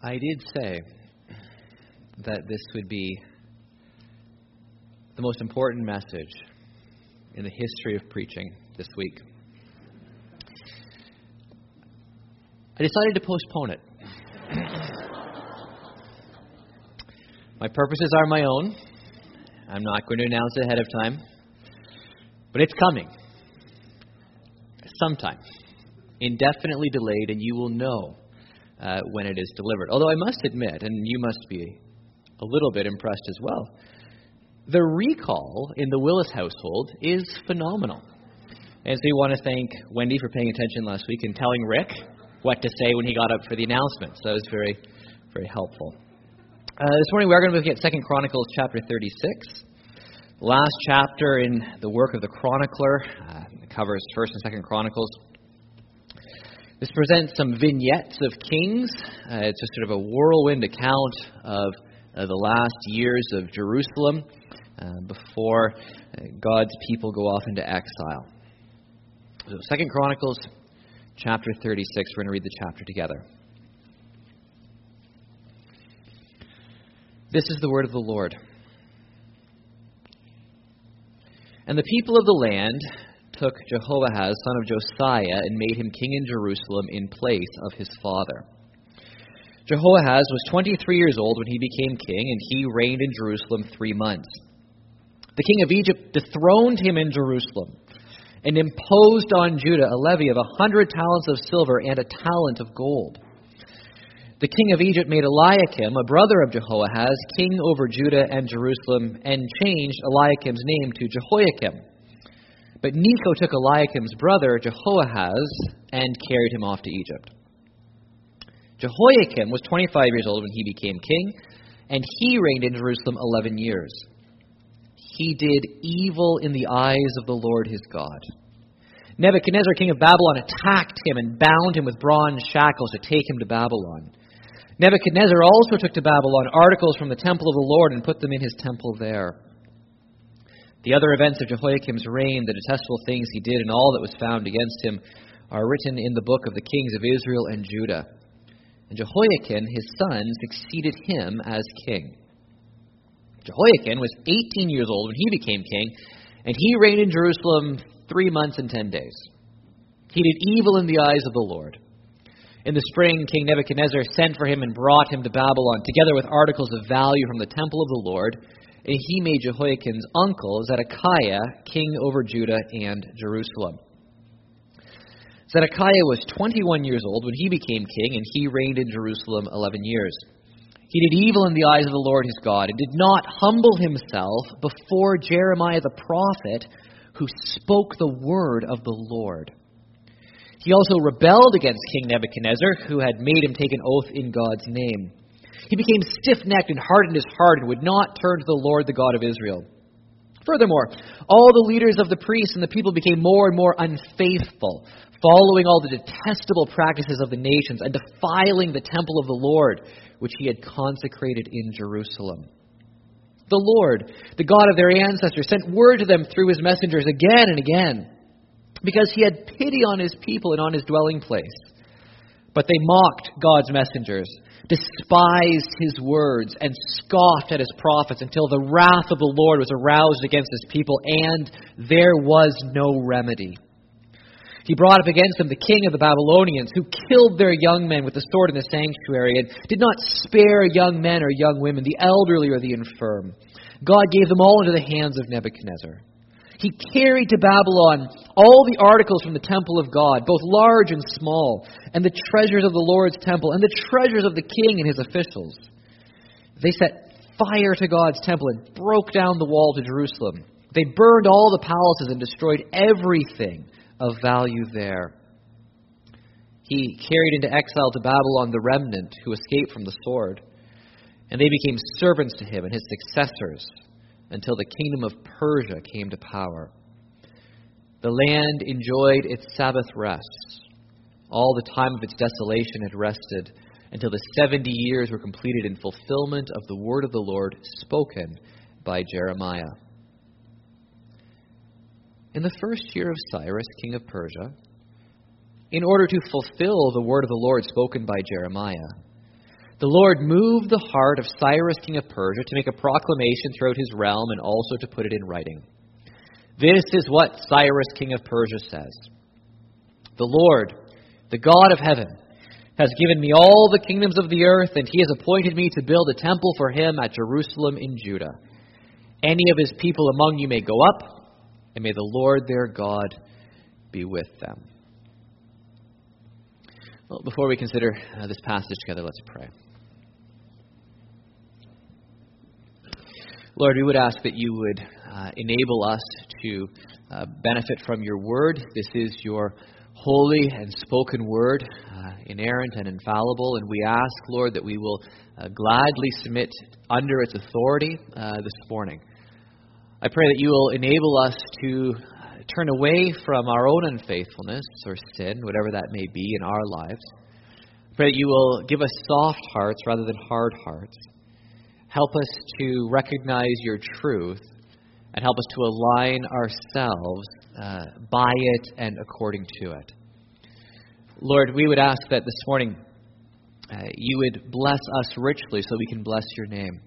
I did say that this would be the most important message in the history of preaching this week. I decided to postpone it. my purposes are my own. I'm not going to announce it ahead of time. But it's coming. Sometime. Indefinitely delayed, and you will know uh, when it is delivered. Although I must admit, and you must be a little bit impressed as well, the recall in the Willis household is phenomenal. And so we want to thank Wendy for paying attention last week and telling Rick what to say when he got up for the announcement. So that was very, very helpful. Uh, this morning we are going to look at Second Chronicles chapter 36. Last chapter in the work of the chronicler uh, covers First and Second Chronicles. This presents some vignettes of kings. Uh, it's just sort of a whirlwind account of uh, the last years of Jerusalem uh, before uh, God's people go off into exile. So, Second Chronicles, chapter 36. We're going to read the chapter together. This is the word of the Lord. And the people of the land took Jehoahaz, son of Josiah, and made him king in Jerusalem in place of his father. Jehoahaz was 23 years old when he became king, and he reigned in Jerusalem three months. The king of Egypt dethroned him in Jerusalem and imposed on Judah a levy of a hundred talents of silver and a talent of gold. The king of Egypt made Eliakim, a brother of Jehoahaz, king over Judah and Jerusalem, and changed Eliakim's name to Jehoiakim. But Necho took Eliakim's brother, Jehoahaz, and carried him off to Egypt. Jehoiakim was 25 years old when he became king, and he reigned in Jerusalem 11 years. He did evil in the eyes of the Lord his God. Nebuchadnezzar, king of Babylon, attacked him and bound him with bronze shackles to take him to Babylon. Nebuchadnezzar also took to Babylon articles from the temple of the Lord and put them in his temple there. The other events of Jehoiakim's reign, the detestable things he did, and all that was found against him, are written in the book of the kings of Israel and Judah. And Jehoiachin, his son, succeeded him as king. Jehoiachin was 18 years old when he became king, and he reigned in Jerusalem three months and ten days. He did evil in the eyes of the Lord. In the spring, King Nebuchadnezzar sent for him and brought him to Babylon, together with articles of value from the temple of the Lord. He made Jehoiachin's uncle, Zedekiah, king over Judah and Jerusalem. Zedekiah was 21 years old when he became king, and he reigned in Jerusalem 11 years. He did evil in the eyes of the Lord his God, and did not humble himself before Jeremiah the prophet, who spoke the word of the Lord. He also rebelled against King Nebuchadnezzar, who had made him take an oath in God's name. He became stiff necked and hardened his heart and would not turn to the Lord, the God of Israel. Furthermore, all the leaders of the priests and the people became more and more unfaithful, following all the detestable practices of the nations and defiling the temple of the Lord, which he had consecrated in Jerusalem. The Lord, the God of their ancestors, sent word to them through his messengers again and again, because he had pity on his people and on his dwelling place. But they mocked God's messengers, despised his words, and scoffed at his prophets until the wrath of the Lord was aroused against his people, and there was no remedy. He brought up against them the king of the Babylonians, who killed their young men with the sword in the sanctuary, and did not spare young men or young women, the elderly or the infirm. God gave them all into the hands of Nebuchadnezzar. He carried to Babylon all the articles from the temple of God, both large and small, and the treasures of the Lord's temple, and the treasures of the king and his officials. They set fire to God's temple and broke down the wall to Jerusalem. They burned all the palaces and destroyed everything of value there. He carried into exile to Babylon the remnant who escaped from the sword, and they became servants to him and his successors until the kingdom of Persia came to power. The land enjoyed its Sabbath rest. All the time of its desolation had rested until the 70 years were completed in fulfillment of the word of the Lord spoken by Jeremiah. In the first year of Cyrus, king of Persia, in order to fulfill the word of the Lord spoken by Jeremiah, The Lord moved the heart of Cyrus, king of Persia, to make a proclamation throughout his realm and also to put it in writing. This is what Cyrus, king of Persia, says The Lord, the God of heaven, has given me all the kingdoms of the earth, and he has appointed me to build a temple for him at Jerusalem in Judah. Any of his people among you may go up, and may the Lord their God be with them. Well, before we consider uh, this passage together, let's pray. Lord, we would ask that you would uh, enable us to uh, benefit from your word. This is your holy and spoken word, uh, inerrant and infallible, and we ask, Lord, that we will uh, gladly submit under its authority uh, this morning. I pray that you will enable us to turn away from our own unfaithfulness or sin, whatever that may be in our lives. I pray that you will give us soft hearts rather than hard hearts. Help us to recognize your truth and help us to align ourselves uh, by it and according to it. Lord, we would ask that this morning uh, you would bless us richly so we can bless your name.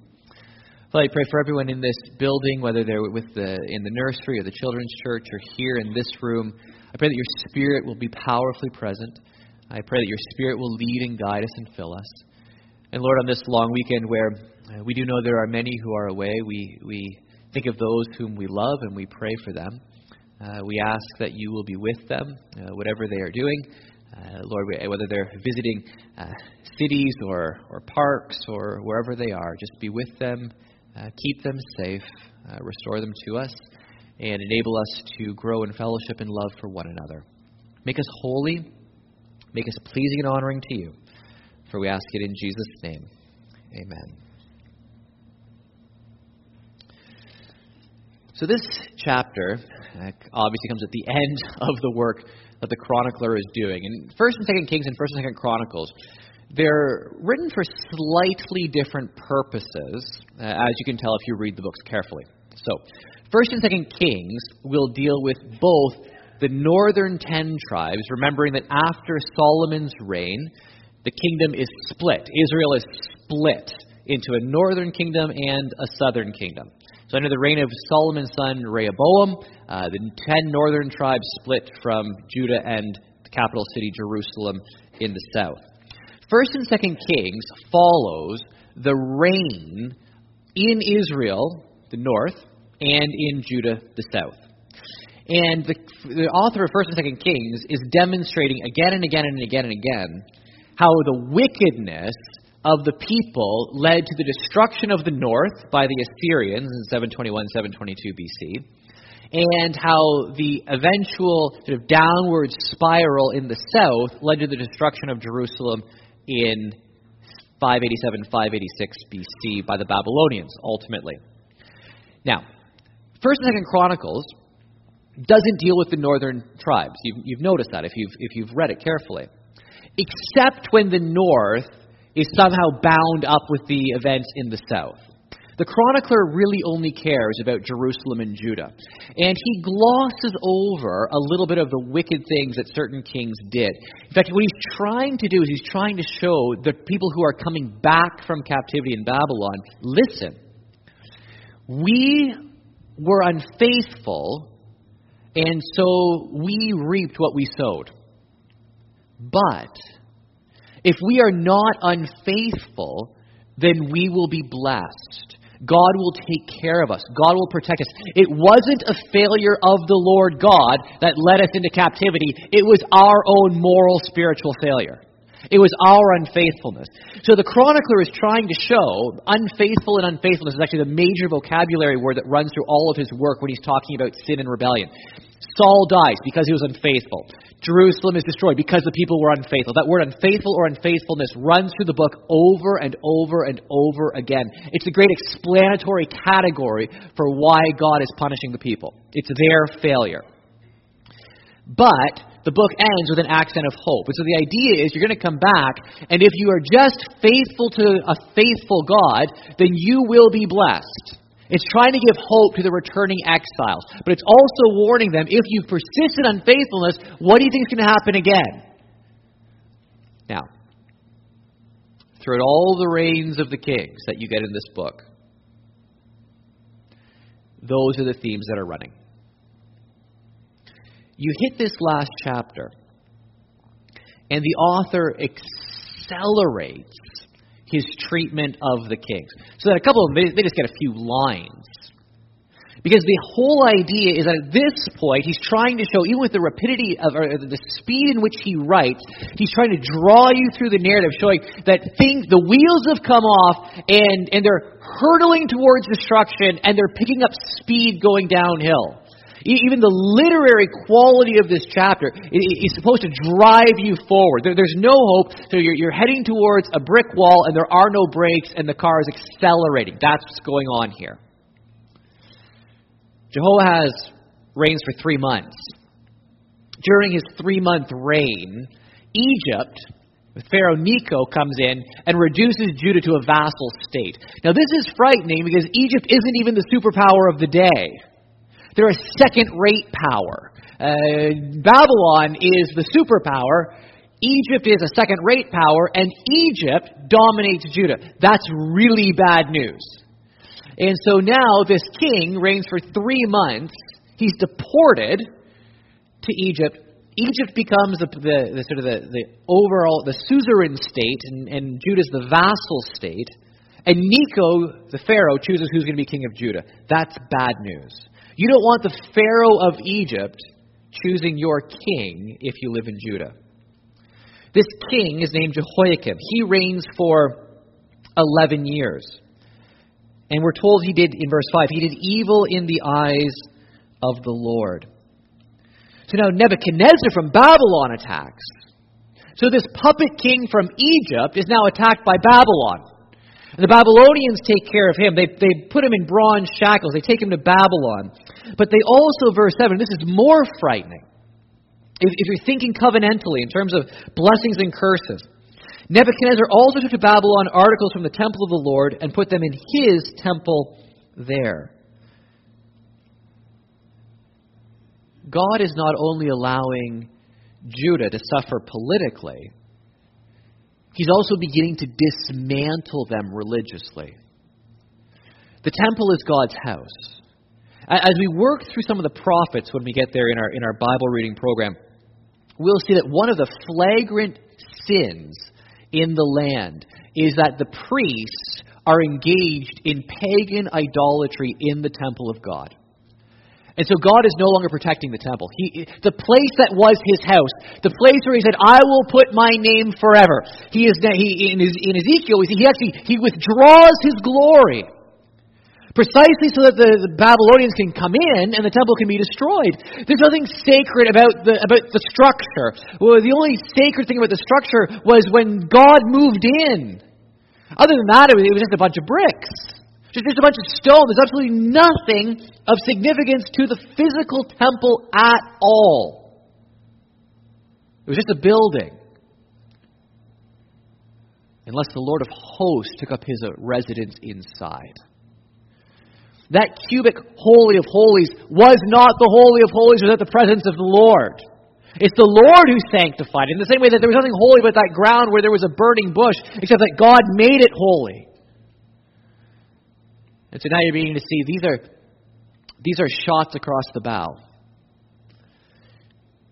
Father, I pray for everyone in this building, whether they're with the, in the nursery or the children's church or here in this room. I pray that your Spirit will be powerfully present. I pray that your Spirit will lead and guide us and fill us. And Lord, on this long weekend where we do know there are many who are away. We, we think of those whom we love and we pray for them. Uh, we ask that you will be with them, uh, whatever they are doing. Uh, Lord, whether they're visiting uh, cities or, or parks or wherever they are, just be with them, uh, keep them safe, restore them to us, and enable us to grow in fellowship and love for one another. Make us holy, make us pleasing and honoring to you. For we ask it in Jesus' name. Amen. So this chapter obviously comes at the end of the work that the chronicler is doing. And First and Second Kings and First and Second Chronicles, they're written for slightly different purposes, uh, as you can tell if you read the books carefully. So, First and Second Kings will deal with both the northern ten tribes, remembering that after Solomon's reign, the kingdom is split. Israel is split into a northern kingdom and a southern kingdom. So under the reign of Solomon's son Rehoboam, uh, the ten northern tribes split from Judah and the capital city Jerusalem in the south. First and Second Kings follows the reign in Israel, the north, and in Judah, the south. And the, the author of First and Second Kings is demonstrating again and again and again and again how the wickedness of the people led to the destruction of the north by the Assyrians in 721 722 BC, and how the eventual sort of downward spiral in the south led to the destruction of Jerusalem in 587 586 BC by the Babylonians, ultimately. Now, First and Second Chronicles doesn't deal with the northern tribes. You've, you've noticed that if you've, if you've read it carefully. Except when the north is somehow bound up with the events in the south. The chronicler really only cares about Jerusalem and Judah. And he glosses over a little bit of the wicked things that certain kings did. In fact, what he's trying to do is he's trying to show the people who are coming back from captivity in Babylon listen, we were unfaithful, and so we reaped what we sowed. But if we are not unfaithful, then we will be blessed. God will take care of us. God will protect us. It wasn't a failure of the Lord God that led us into captivity. It was our own moral spiritual failure. It was our unfaithfulness. So the chronicler is trying to show unfaithful and unfaithfulness is actually the major vocabulary word that runs through all of his work when he's talking about sin and rebellion. Saul dies because he was unfaithful. Jerusalem is destroyed because the people were unfaithful. That word unfaithful or unfaithfulness runs through the book over and over and over again. It's a great explanatory category for why God is punishing the people. It's their failure. But the book ends with an accent of hope. And so the idea is you're going to come back, and if you are just faithful to a faithful God, then you will be blessed. It's trying to give hope to the returning exiles. But it's also warning them if you persist in unfaithfulness, what do you think is going to happen again? Now, throughout all the reigns of the kings that you get in this book. Those are the themes that are running. You hit this last chapter, and the author accelerates his treatment of the kings. So that a couple of them, they just get a few lines. Because the whole idea is that at this point, he's trying to show, even with the rapidity of, or the speed in which he writes, he's trying to draw you through the narrative, showing that things, the wheels have come off, and, and they're hurtling towards destruction, and they're picking up speed going downhill. Even the literary quality of this chapter is supposed to drive you forward. There's no hope, so you're heading towards a brick wall, and there are no brakes, and the car is accelerating. That's what's going on here. Jehoahaz reigns for three months. During his three month reign, Egypt, Pharaoh Necho, comes in and reduces Judah to a vassal state. Now, this is frightening because Egypt isn't even the superpower of the day. They're a second rate power. Uh, Babylon is the superpower. Egypt is a second rate power, and Egypt dominates Judah. That's really bad news. And so now this king reigns for three months. He's deported to Egypt. Egypt becomes the, the, the sort of the, the, overall the suzerain state, and, and Judah's the vassal state. And Necho, the pharaoh, chooses who's going to be king of Judah. That's bad news. You don't want the pharaoh of Egypt choosing your king if you live in Judah. This king is named Jehoiakim. He reigns for 11 years. And we're told he did, in verse 5, he did evil in the eyes of the Lord. So now Nebuchadnezzar from Babylon attacks. So this puppet king from Egypt is now attacked by Babylon. And the Babylonians take care of him. They, they put him in bronze shackles. They take him to Babylon. But they also, verse 7, this is more frightening. If, if you're thinking covenantally in terms of blessings and curses, Nebuchadnezzar also took to Babylon articles from the temple of the Lord and put them in his temple there. God is not only allowing Judah to suffer politically, he's also beginning to dismantle them religiously. The temple is God's house. As we work through some of the prophets when we get there in our, in our Bible reading program, we'll see that one of the flagrant sins in the land is that the priests are engaged in pagan idolatry in the temple of God. And so God is no longer protecting the temple. He, the place that was his house, the place where he said, "I will put my name forever." He is he in, his, in Ezekiel. He actually he withdraws his glory Precisely so that the, the, Babylonians can come in and the temple can be destroyed. There's nothing sacred about the, about the structure. Well, the only sacred thing about the structure was when God moved in. Other than that, it was, it was just a bunch of bricks. Just, just a bunch of stone. There's absolutely nothing of significance to the physical temple at all. It was just a building. Unless the Lord of hosts took up his uh, residence inside. That cubic holy of holies was not the holy of holies without the presence of the Lord. It's the Lord who sanctified it. In the same way that there was nothing holy but that ground where there was a burning bush, except that God made it holy. And so now you're beginning to see these are these are shots across the bow.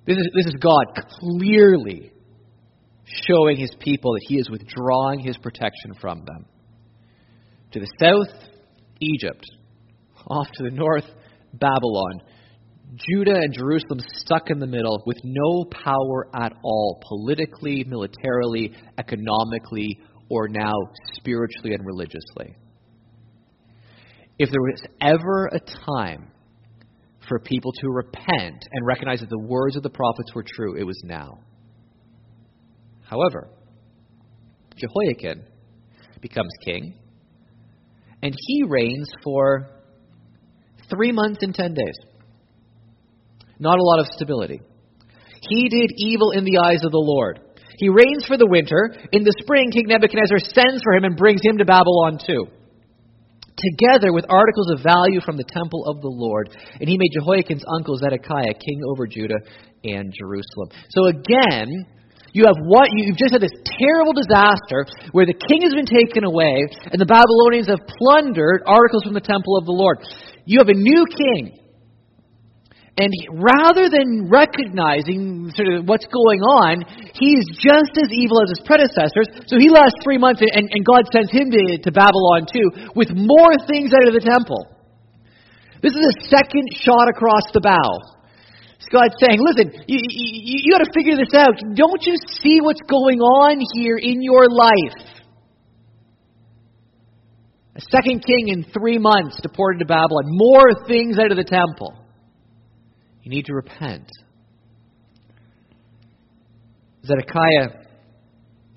This is, this is God clearly showing his people that he is withdrawing his protection from them. To the south, Egypt off to the north, Babylon. Judah and Jerusalem stuck in the middle with no power at all, politically, militarily, economically, or now spiritually and religiously. If there was ever a time for people to repent and recognize that the words of the prophets were true, it was now. However, Jehoiachin becomes king, and he reigns for Three months and ten days. Not a lot of stability. He did evil in the eyes of the Lord. He reigns for the winter. In the spring, King Nebuchadnezzar sends for him and brings him to Babylon too. Together with articles of value from the temple of the Lord. And he made Jehoiachin's uncle Zedekiah king over Judah and Jerusalem. So again, You have what? You've just had this terrible disaster where the king has been taken away and the Babylonians have plundered articles from the temple of the Lord. You have a new king. And rather than recognizing sort of what's going on, he's just as evil as his predecessors. So he lasts three months, and, and God sends him to, to Babylon too, with more things out of the temple. This is a second shot across the bow. God's saying, listen, you, you, you got to figure this out. Don't you see what's going on here in your life? A second king in three months deported to Babylon. More things out of the temple. You need to repent. Zedekiah,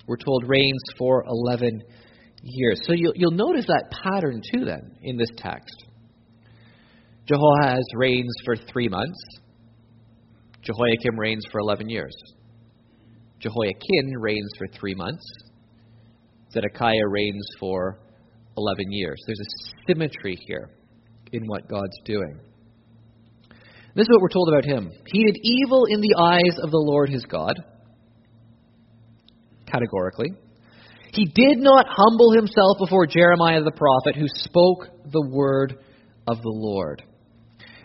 we're told, reigns for 11 years. So you'll, you'll notice that pattern too, then, in this text. Jehoahaz reigns for three months. Jehoiakim reigns for 11 years. Jehoiachin reigns for three months. Zedekiah reigns for 11 years. There's a symmetry here in what God's doing. This is what we're told about him. He did evil in the eyes of the Lord his God, categorically. He did not humble himself before Jeremiah the prophet, who spoke the word of the Lord.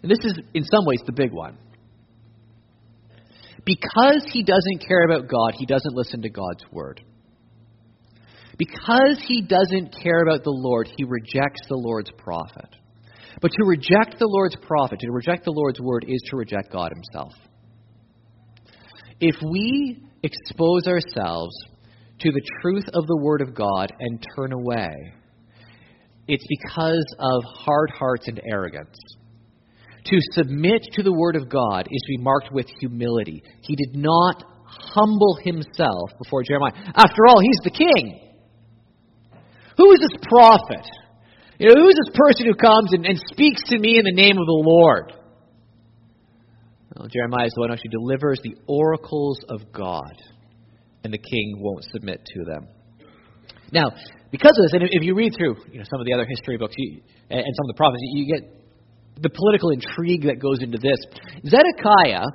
And this is, in some ways, the big one. Because he doesn't care about God, he doesn't listen to God's word. Because he doesn't care about the Lord, he rejects the Lord's prophet. But to reject the Lord's prophet, to reject the Lord's word, is to reject God himself. If we expose ourselves to the truth of the word of God and turn away, it's because of hard hearts and arrogance. To submit to the Word of God is to be marked with humility. He did not humble himself before Jeremiah. After all, he's the king. Who is this prophet? You know, who is this person who comes and, and speaks to me in the name of the Lord? Well, Jeremiah is the one who actually delivers the oracles of God, and the king won't submit to them. Now, because of this, and if you read through you know, some of the other history books you, and some of the prophets, you get the political intrigue that goes into this. Zedekiah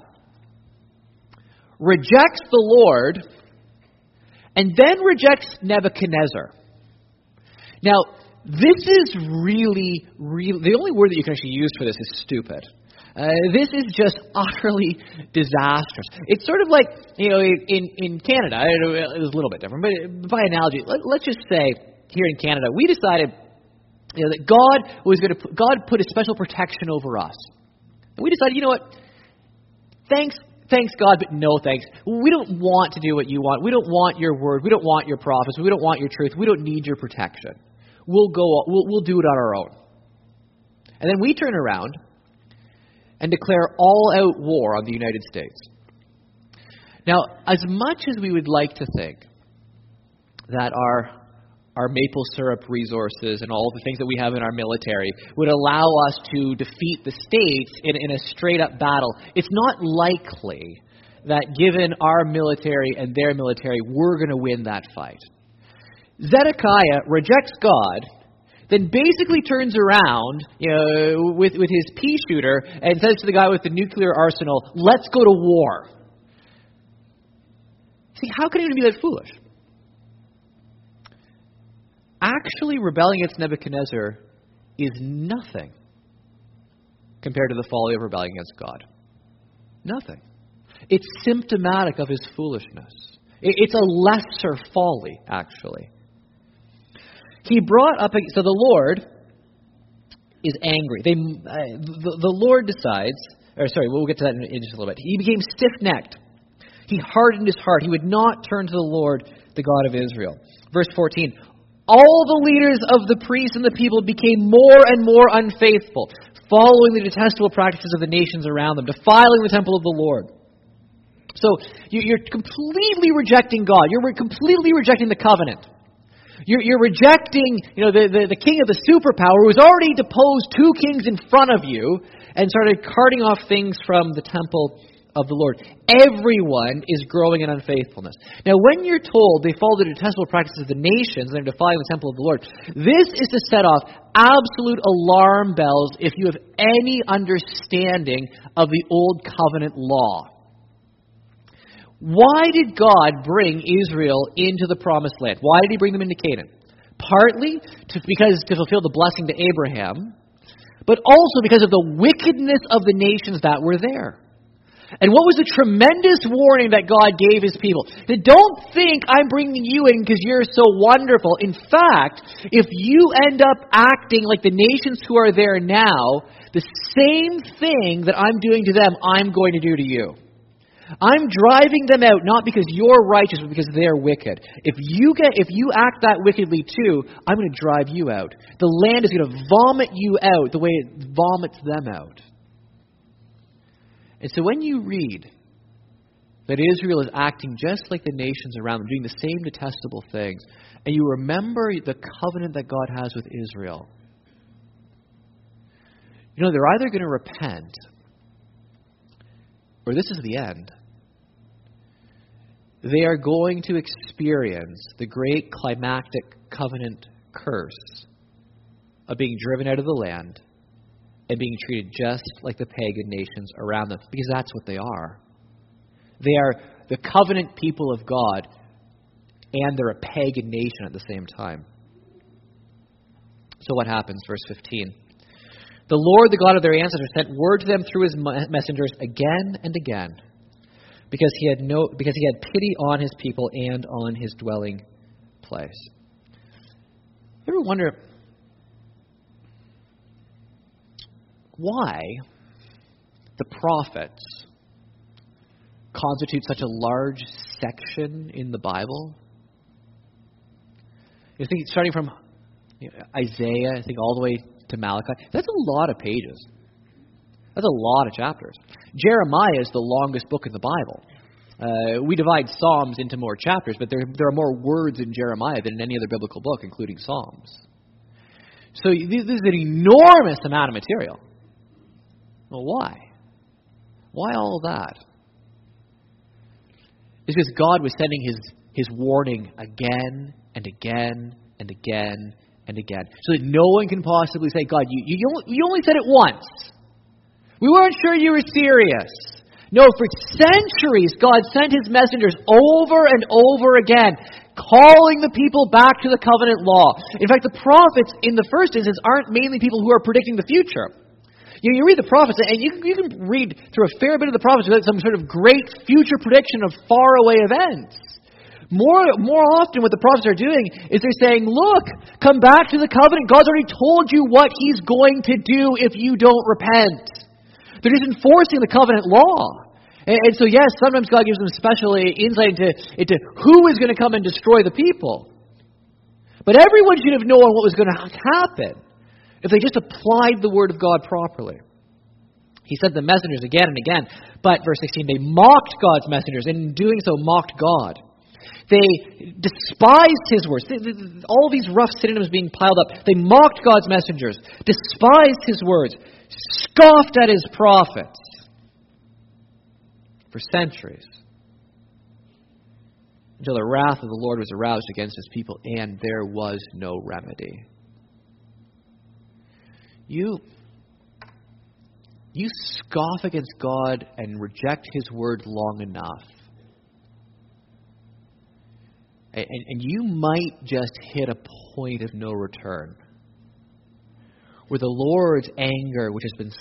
rejects the Lord and then rejects Nebuchadnezzar. Now, this is really, really, the only word that you can actually use for this is stupid. Uh, this is just utterly disastrous. It's sort of like, you know, in, in Canada, it was a little bit different, but by analogy, let, let's just say here in Canada, we decided you know, that God was going to put, God put a special protection over us. And we decided, you know what? Thanks, thanks God, but no thanks. We don't want to do what you want. We don't want your word. We don't want your prophets. We don't want your truth. We don't need your protection. We'll go. We'll, we'll do it on our own. And then we turn around and declare all-out war on the United States. Now, as much as we would like to think that our our maple syrup resources and all the things that we have in our military would allow us to defeat the states in, in a straight up battle. It's not likely that given our military and their military, we're going to win that fight. Zedekiah rejects God, then basically turns around you know, with, with his pea shooter and says to the guy with the nuclear arsenal, let's go to war. See, how can anyone be that foolish? actually rebelling against Nebuchadnezzar is nothing compared to the folly of rebelling against God. Nothing. It's symptomatic of his foolishness. It's a lesser folly, actually. He brought up, so the Lord is angry. They, uh, the, the Lord decides, or sorry, we'll get to that in, in just a little bit. He became stiff necked. He hardened his heart. He would not turn to the Lord, the God of Israel. Verse 14 all the leaders of the priests and the people became more and more unfaithful, following the detestable practices of the nations around them, defiling the temple of the Lord. So you're completely rejecting God. You're completely rejecting the covenant. You're, you're rejecting, you know, the, the, the king of the superpower who has already deposed two kings in front of you and started carting off things from the temple of the Lord. Everyone is growing in unfaithfulness. Now, when you're told they follow the detestable practices of the nations and are defying the temple of the Lord, this is to set off absolute alarm bells if you have any understanding of the Old Covenant law. Why did God bring Israel into the promised land? Why did he bring them into Canaan? Partly to, because to fulfill the blessing to Abraham, but also because of the wickedness of the nations that were there. And what was the tremendous warning that God gave his people? That don't think I'm bringing you in because you're so wonderful. In fact, if you end up acting like the nations who are there now, the same thing that I'm doing to them, I'm going to do to you. I'm driving them out not because you're righteous, but because they're wicked. If you get if you act that wickedly too, I'm going to drive you out. The land is going to vomit you out the way it vomits them out. And so when you read that Israel is acting just like the nations around them, doing the same detestable things, and you remember the covenant that God has with Israel, you know, they're either going to repent or this is the end they are going to experience the great climactic covenant curse of being driven out of the land and being treated just like the pagan nations around them, because that's what they are. They are the covenant people of God, and they're a pagan nation at the same time. So, what happens? Verse 15. The Lord, the God of their ancestors, sent word to them through his messengers again and again because he had no because he had pity on his people and on his dwelling place. You ever wonder why the prophets constitute such a large section in the Bible? You think starting from Isaiah, I think all the way to Malachi. That's a lot of pages. That's a lot of chapters. Jeremiah is the longest book in the Bible. Uh, we divide Psalms into more chapters, but there, there are more words in Jeremiah than in any other biblical book, including Psalms. So this is an enormous amount of material. Well, why? Why all that? It's because God was sending his, his warning again and again and again and again. So that no one can possibly say, God, you, you, you only said it once. We weren't sure you were serious. No, for centuries, God sent his messengers over and over again, calling the people back to the covenant law. In fact, the prophets, in the first instance, aren't mainly people who are predicting the future. You, know, you read the prophets, and you, you can read through a fair bit of the prophets without some sort of great future prediction of faraway events. More, more often, what the prophets are doing is they're saying, Look, come back to the covenant. God's already told you what He's going to do if you don't repent. They're just enforcing the covenant law. And, and so, yes, sometimes God gives them special insight into, into who is going to come and destroy the people. But everyone should have known what was going to happen if they just applied the word of God properly. He sent the messengers again and again, but, verse 16, they mocked God's messengers, and in doing so, mocked God. They despised his words. All these rough synonyms being piled up. They mocked God's messengers, despised his words, scoffed at his prophets for centuries until the wrath of the Lord was aroused against his people and there was no remedy. You you scoff against God and reject his word long enough. And, and you might just hit a point of no return where the Lord's anger, which has been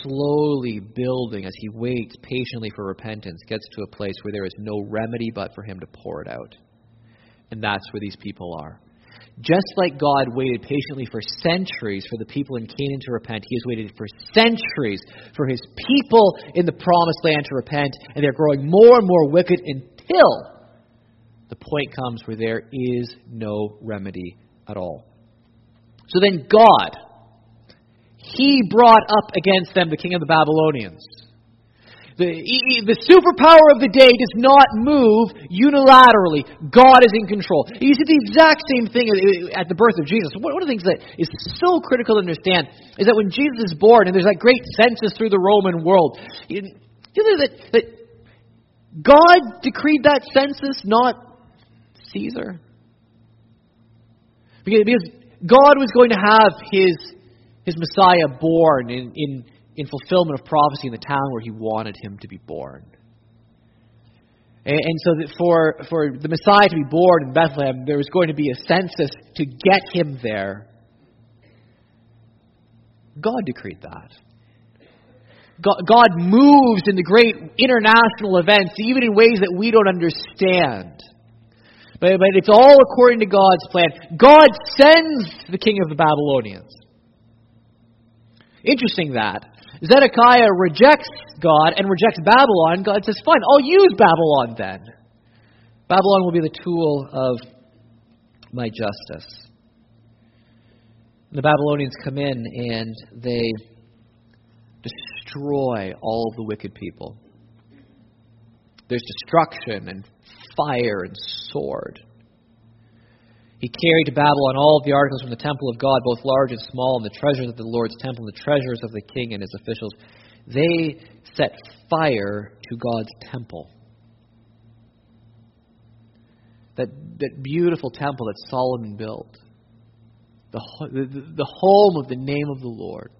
slowly building as he waits patiently for repentance, gets to a place where there is no remedy but for him to pour it out. And that's where these people are. Just like God waited patiently for centuries for the people in Canaan to repent, He has waited for centuries for His people in the promised land to repent, and they're growing more and more wicked until the point comes where there is no remedy at all. So then God, he brought up against them the king of the Babylonians. The, the superpower of the day does not move unilaterally. God is in control. You see the exact same thing at the birth of Jesus. One of the things that is so critical to understand is that when Jesus is born, and there's that great census through the Roman world, you know that, that God decreed that census, not Caesar. Because God was going to have his his Messiah born in, in, in fulfillment of prophecy in the town where he wanted him to be born. And, and so that for, for the Messiah to be born in Bethlehem, there was going to be a census to get him there. God decreed that. God moves in the great international events, even in ways that we don't understand. But, but it's all according to God's plan. God sends the king of the Babylonians. Interesting that. Zedekiah rejects God and rejects Babylon. God says, Fine, I'll use Babylon then. Babylon will be the tool of my justice. The Babylonians come in and they destroy all the wicked people. There's destruction and fire and sword. He carried to Babylon all of the articles from the temple of God, both large and small, and the treasures of the Lord's temple, and the treasures of the king and his officials. They set fire to God's temple. That, that beautiful temple that Solomon built. The, the, the home of the name of the Lord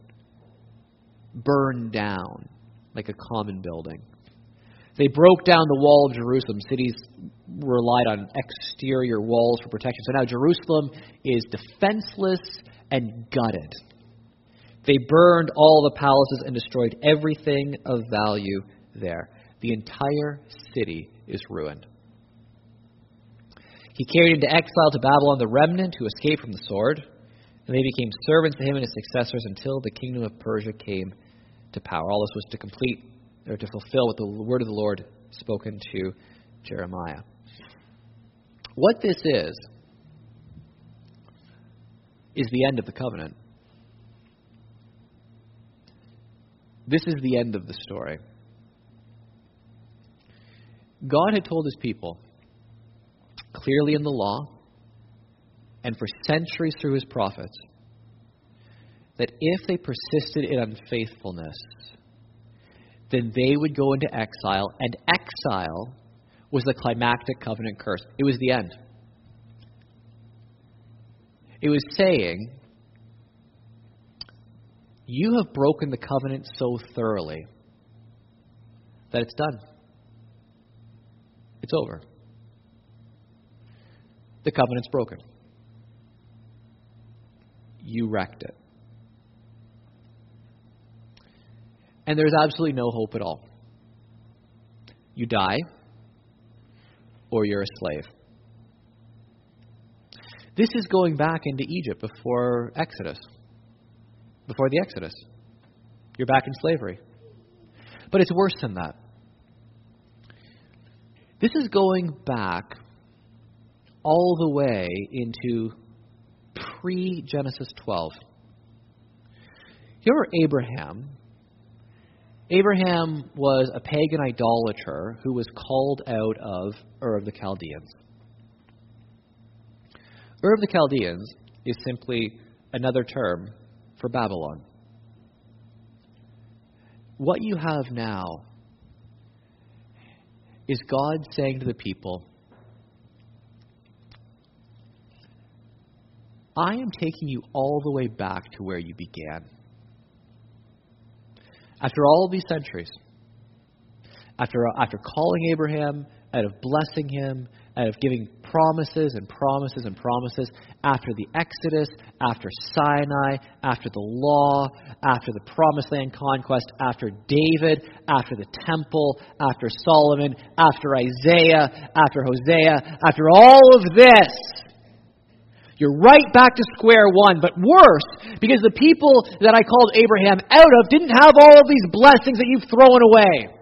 burned down like a common building. They broke down the wall of Jerusalem. Cities relied on exterior walls for protection. So now Jerusalem is defenseless and gutted. They burned all the palaces and destroyed everything of value there. The entire city is ruined. He carried into exile to Babylon the remnant who escaped from the sword, and they became servants to him and his successors until the kingdom of Persia came to power. All this was to complete or to fulfill what the word of the Lord spoken to Jeremiah. What this is, is the end of the covenant. This is the end of the story. God had told his people clearly in the law and for centuries through his prophets that if they persisted in unfaithfulness, then they would go into exile, and exile was the climactic covenant curse. It was the end. It was saying, You have broken the covenant so thoroughly that it's done. It's over. The covenant's broken. You wrecked it. And there's absolutely no hope at all. You die, or you're a slave. This is going back into Egypt before Exodus, before the Exodus. You're back in slavery. But it's worse than that. This is going back all the way into pre Genesis 12. Here, were Abraham Abraham was a pagan idolater who was called out of Ur of the Chaldeans. Ur of the Chaldeans is simply another term for Babylon. What you have now is God saying to the people, I am taking you all the way back to where you began. After all these centuries, after, after calling Abraham, out of blessing him, out of giving promises and promises and promises, after the Exodus, after Sinai, after the law, after the promised land conquest, after David, after the temple, after Solomon, after Isaiah, after Hosea, after all of this, you're right back to square one, but worse, because the people that I called Abraham out of didn't have all of these blessings that you've thrown away.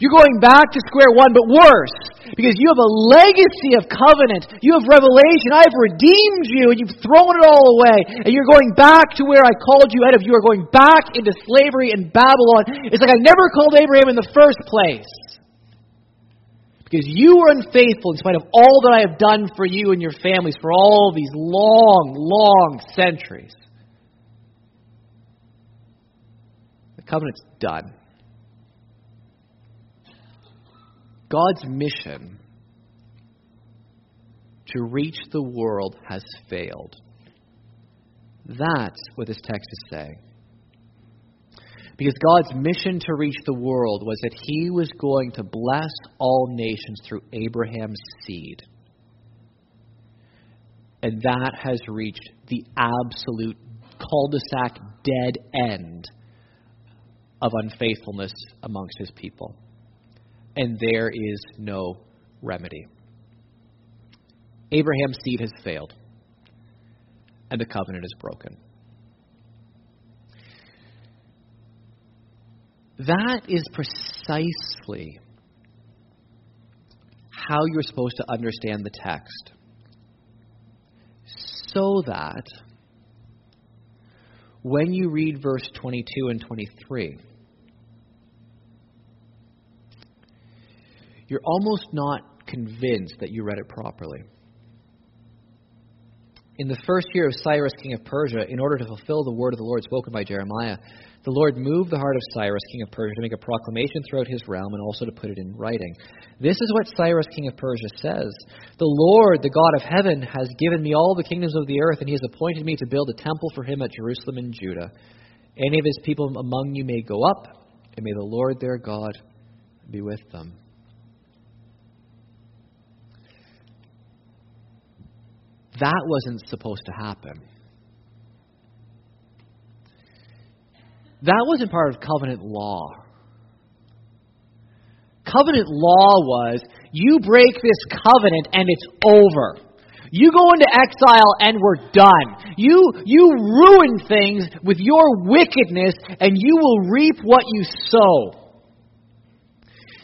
You're going back to square one, but worse, because you have a legacy of covenant. You have revelation. I've redeemed you, and you've thrown it all away. And you're going back to where I called you out of. You are going back into slavery in Babylon. It's like I never called Abraham in the first place. Because you were unfaithful in spite of all that I have done for you and your families for all these long, long centuries. The covenant's done. God's mission to reach the world has failed. That's what this text is saying. Because God's mission to reach the world was that He was going to bless all nations through Abraham's seed. And that has reached the absolute cul de sac dead end of unfaithfulness amongst His people. And there is no remedy. Abraham's seed has failed, and the covenant is broken. That is precisely how you're supposed to understand the text. So that when you read verse 22 and 23, you're almost not convinced that you read it properly. In the first year of Cyrus, king of Persia, in order to fulfill the word of the Lord spoken by Jeremiah, the Lord moved the heart of Cyrus, king of Persia, to make a proclamation throughout his realm and also to put it in writing. This is what Cyrus, king of Persia, says The Lord, the God of heaven, has given me all the kingdoms of the earth, and he has appointed me to build a temple for him at Jerusalem in Judah. Any of his people among you may go up, and may the Lord their God be with them. That wasn't supposed to happen. That wasn't part of covenant law. Covenant law was you break this covenant and it's over. You go into exile and we're done. You, you ruin things with your wickedness and you will reap what you sow.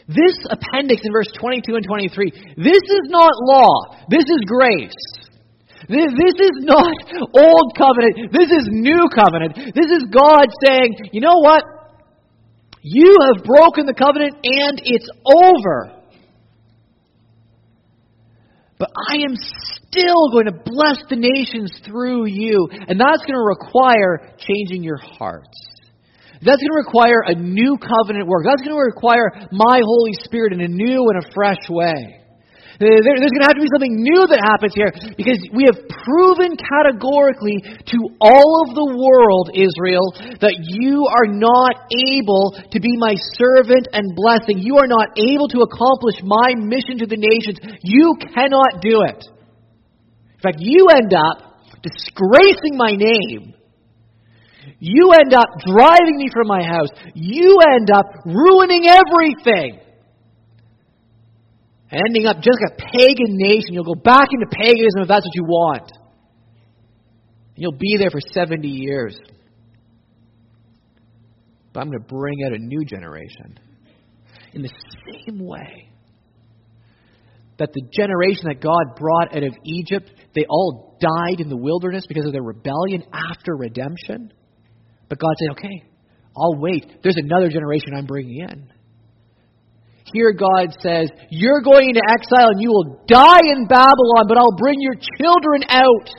This appendix in verse 22 and 23, this is not law. This is grace. This, this is not old covenant. This is new covenant. This is God saying, you know what? You have broken the covenant and it's over. But I am still going to bless the nations through you. And that's going to require changing your hearts. That's going to require a new covenant work. That's going to require my Holy Spirit in a new and a fresh way. Uh, there's going to have to be something new that happens here because we have proven categorically to all of the world, Israel, that you are not able to be my servant and blessing. You are not able to accomplish my mission to the nations. You cannot do it. In fact, you end up disgracing my name. You end up driving me from my house. You end up ruining everything ending up just like a pagan nation. You'll go back into paganism if that's what you want. And You'll be there for 70 years. But I'm going to bring out a new generation. In the same way that the generation that God brought out of Egypt, they all died in the wilderness because of their rebellion after redemption. But God said, okay, I'll wait. There's another generation I'm bringing in. Here God says, You're going into exile and you will die in Babylon, but I'll bring your children out.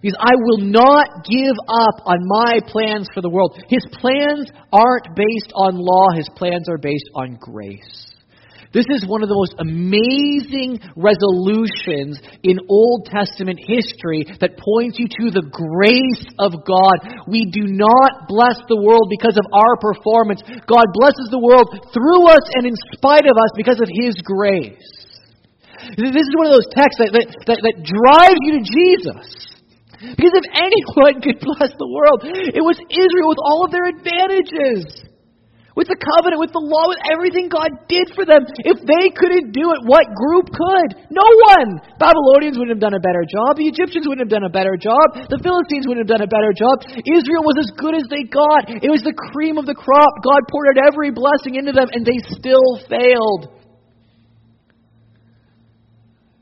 Because I will not give up on my plans for the world. His plans aren't based on law, his plans are based on grace. This is one of the most amazing resolutions in Old Testament history that points you to the grace of God. We do not bless the world because of our performance. God blesses the world through us and in spite of us because of His grace. This is one of those texts that, that, that, that drives you to Jesus. Because if anyone could bless the world, it was Israel with all of their advantages with the covenant, with the law, with everything God did for them. If they couldn't do it, what group could? No one. Babylonians wouldn't have done a better job. The Egyptians wouldn't have done a better job. The Philistines wouldn't have done a better job. Israel was as good as they got. It was the cream of the crop. God poured out every blessing into them, and they still failed.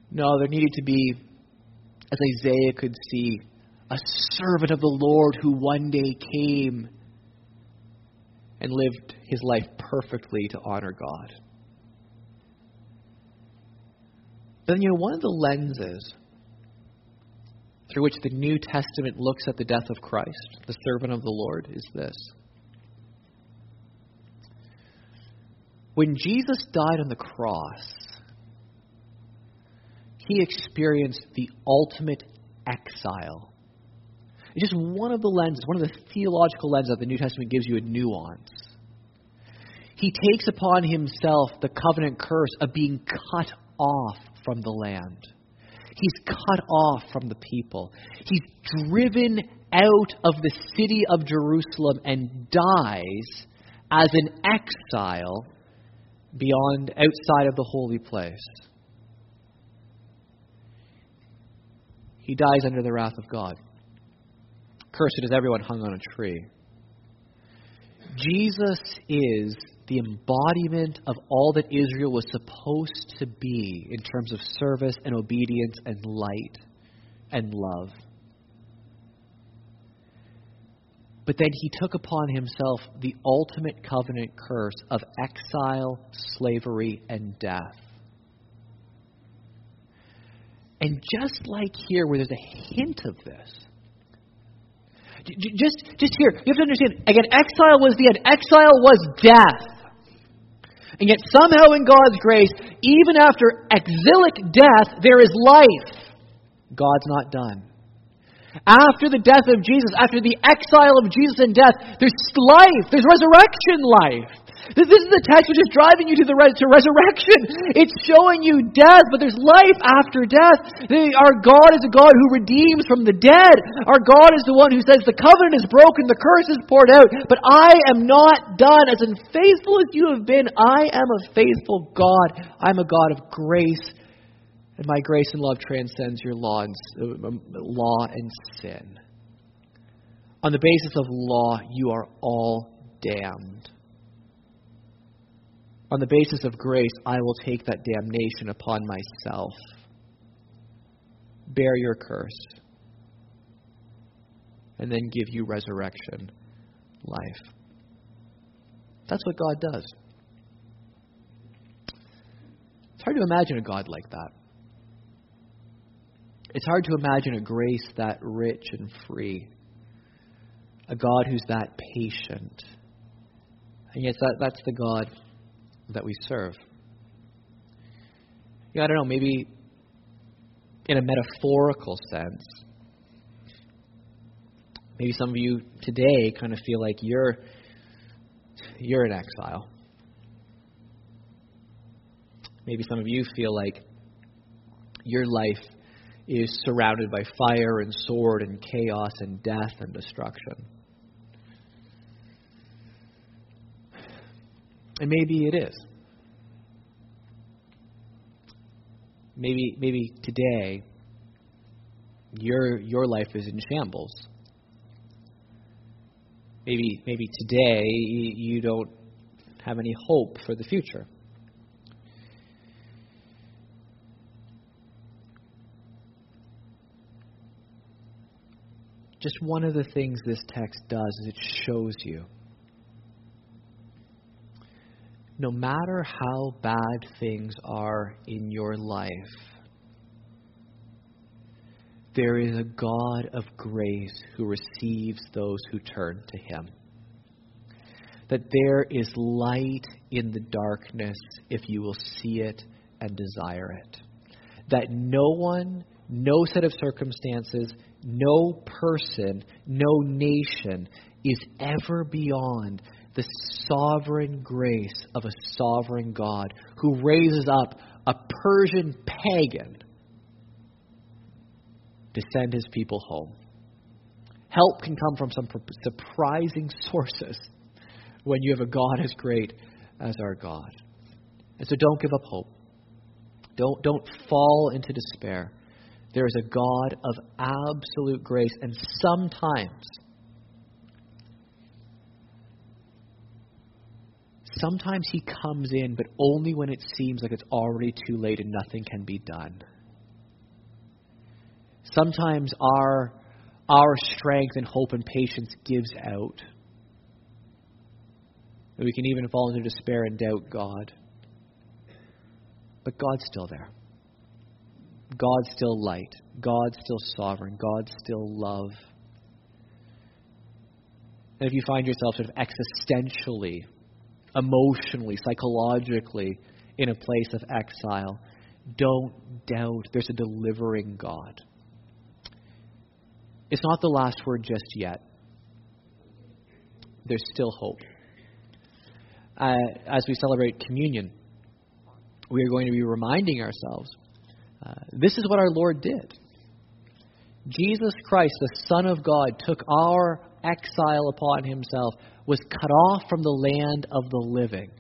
No, there needed to be, as Isaiah could see, a servant of the Lord who one day came and lived his life perfectly to honor God. Then, you know, one of the lenses through which the New Testament looks at the death of Christ, the servant of the Lord, is this. When Jesus died on the cross, he experienced the ultimate exile It's just one of the lenses, one of the theological lenses that the New Testament gives you a nuance. He takes upon himself the covenant curse of being cut off from the land. He's cut off from the people. He's driven out of the city of Jerusalem and dies as an exile beyond, outside of the holy place. He dies under the wrath of God. Cursed is everyone hung on a tree. Jesus is the embodiment of all that Israel was supposed to be in terms of service and obedience and light and love. But then he took upon himself the ultimate covenant curse of exile, slavery, and death. And just like here, where there's a hint of this, just, just here, you have to understand again, exile was the end. Exile was death. And yet, somehow, in God's grace, even after exilic death, there is life. God's not done. After the death of Jesus, after the exile of Jesus and death, there's life, there's resurrection life. This, this is the text which is driving you to the to resurrection. It's showing you death, but there's life after death. Our God is a God who redeems from the dead. Our God is the one who says the covenant is broken, the curse is poured out, but I am not done. As unfaithful as you have been, I am a faithful God. I'm a God of grace, and my grace and love transcends your law and, uh, law and sin. On the basis of law, you are all damned. On the basis of grace, I will take that damnation upon myself. Bear your curse. And then give you resurrection life. That's what God does. It's hard to imagine a God like that. It's hard to imagine a grace that rich and free. A God who's that patient. And yet, that, that's the God that we serve. Yeah, I don't know, maybe in a metaphorical sense, maybe some of you today kind of feel like you're you're in exile. Maybe some of you feel like your life is surrounded by fire and sword and chaos and death and destruction. And maybe it is. Maybe maybe today your your life is in shambles. Maybe maybe today you don't have any hope for the future. Just one of the things this text does is it shows you no matter how bad things are in your life, there is a God of grace who receives those who turn to Him. That there is light in the darkness if you will see it and desire it. That no one, no set of circumstances, no person, no nation is ever beyond the sovereign grace of a sovereign God who raises up a Persian pagan to send his people home. Help can come from some surprising sources when you have a God as great as our God. And so don't give up hope. Don't, don't fall into despair. There is a God of absolute grace, and sometimes Sometimes he comes in, but only when it seems like it's already too late and nothing can be done. Sometimes our, our strength and hope and patience gives out. And we can even fall into despair and doubt God. But God's still there. God's still light. God's still sovereign. God's still love. And if you find yourself sort of existentially emotionally, psychologically in a place of exile, don't doubt there's a delivering God. it's not the last word just yet. There's still hope. Uh, as we celebrate communion, we are going to be reminding ourselves uh, this is what our Lord did. Jesus Christ, the Son of God, took our exile upon himself, was cut off from the land of the living,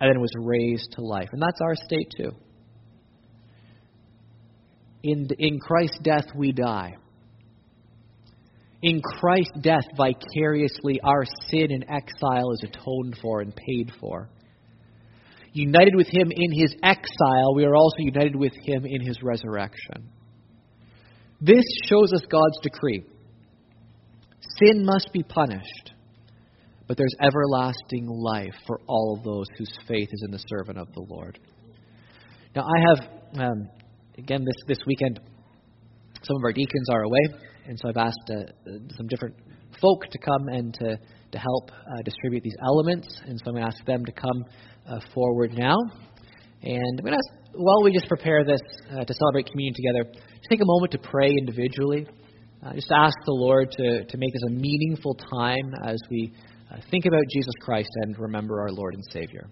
and then was raised to life. And that's our state too. In, in Christ's death, we die. In Christ's death, vicariously, our sin and exile is atoned for and paid for. United with Him in His exile, we are also united with Him in His resurrection. This shows us God's decree. Sin must be punished, but there's everlasting life for all those whose faith is in the servant of the Lord. Now, I have, um, again, this, this weekend, some of our deacons are away, and so I've asked uh, some different folk to come and to, to help uh, distribute these elements, and so I'm going to ask them to come uh, forward now. And I'm going to ask, while we just prepare this uh, to celebrate communion together, just take a moment to pray individually. Uh, just ask the Lord to, to make this a meaningful time as we uh, think about Jesus Christ and remember our Lord and Savior.